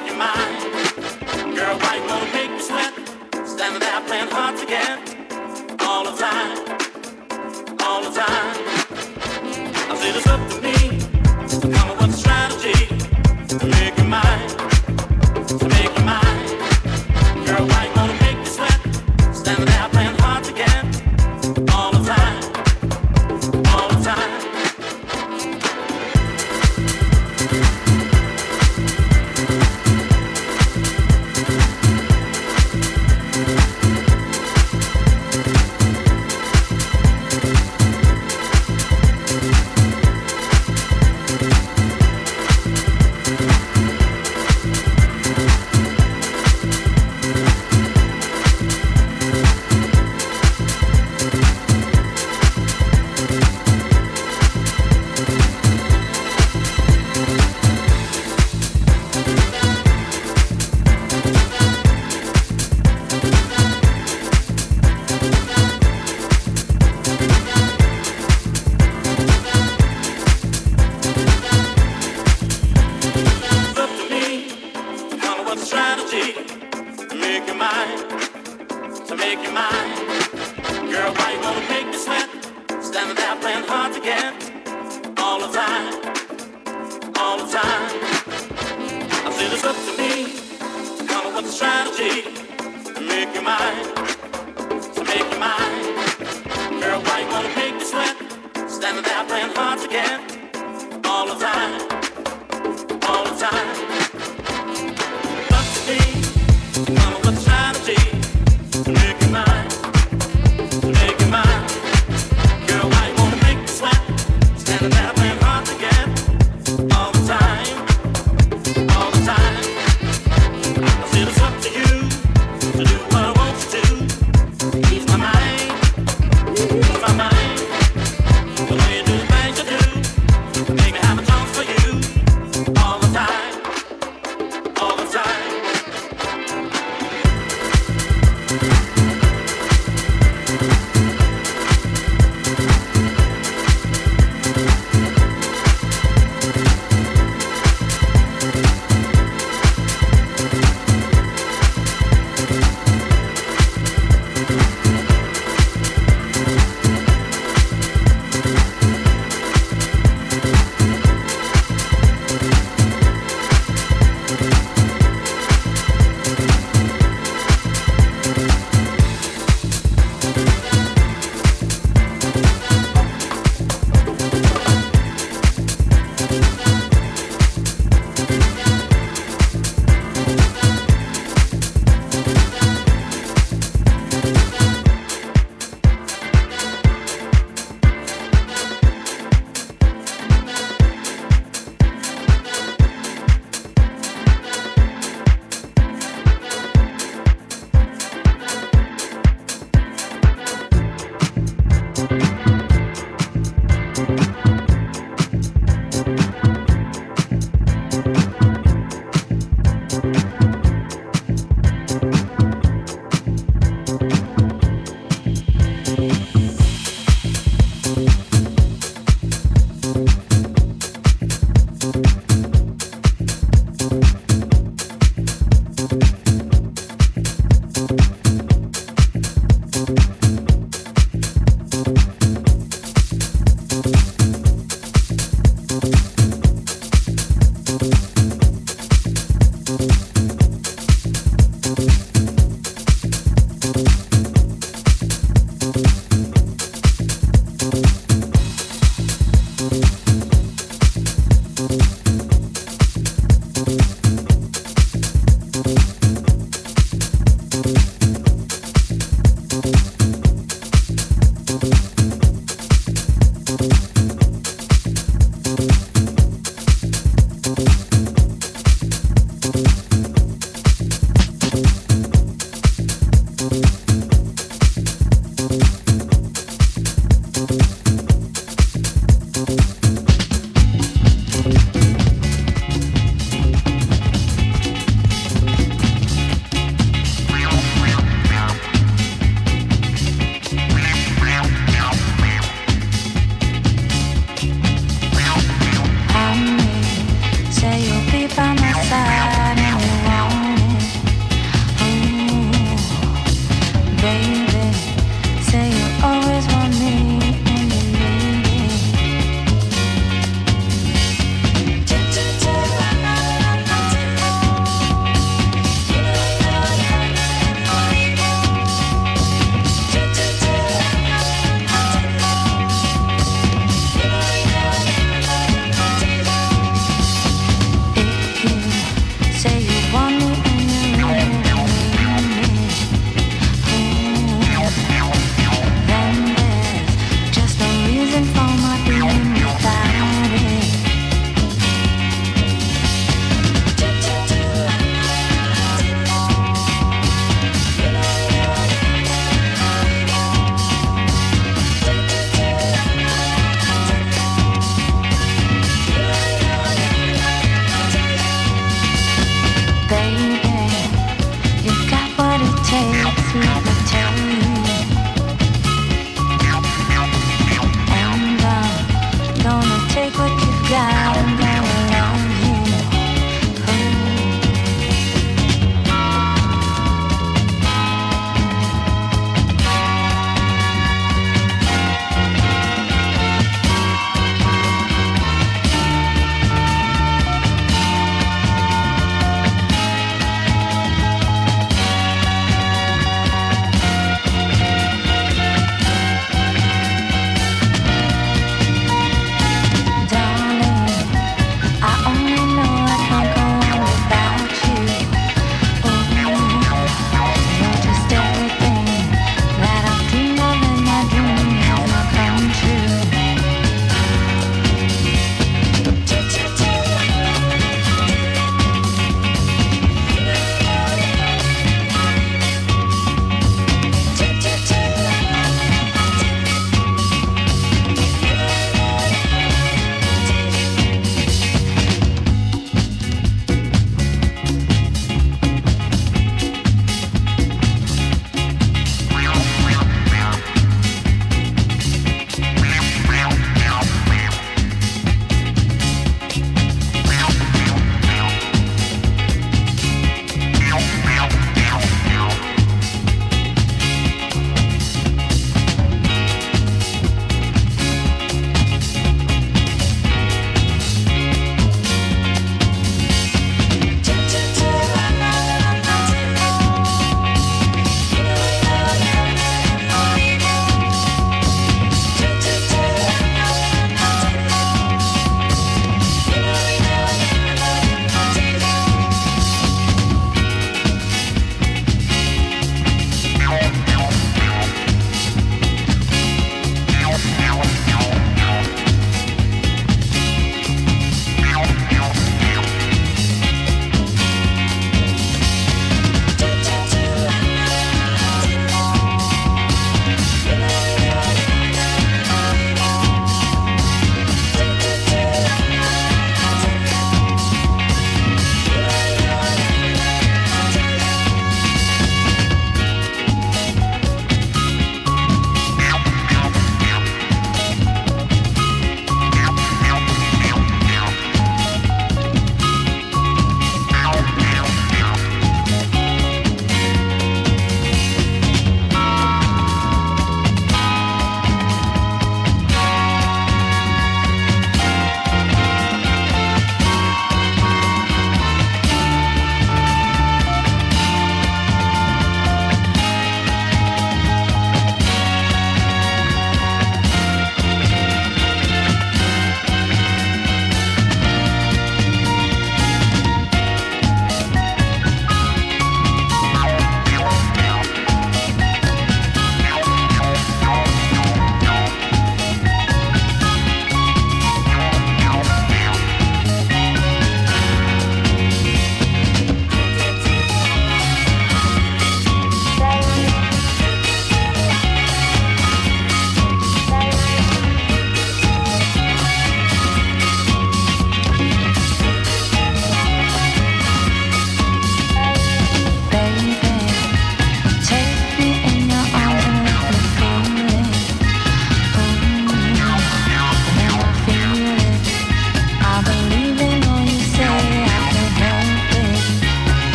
make you mine. Girl, why you gonna make me sweat? Standing there playing hard to get all the time, all the time.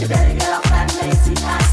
You better get off that lazy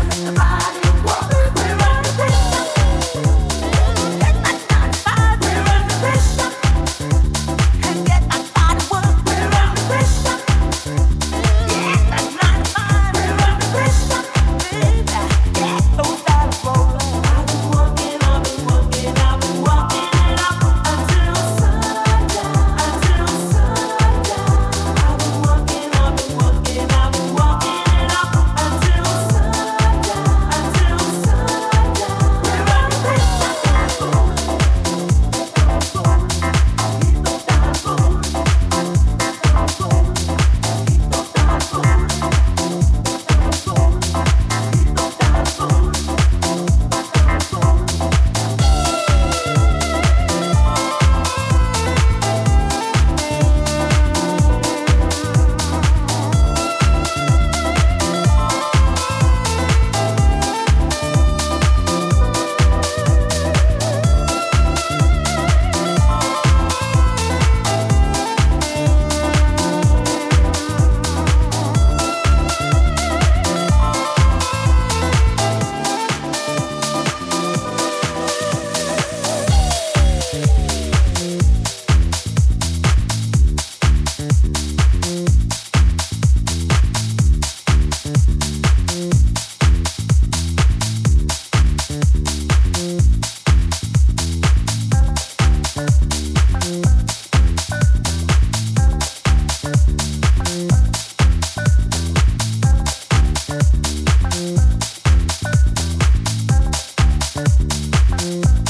you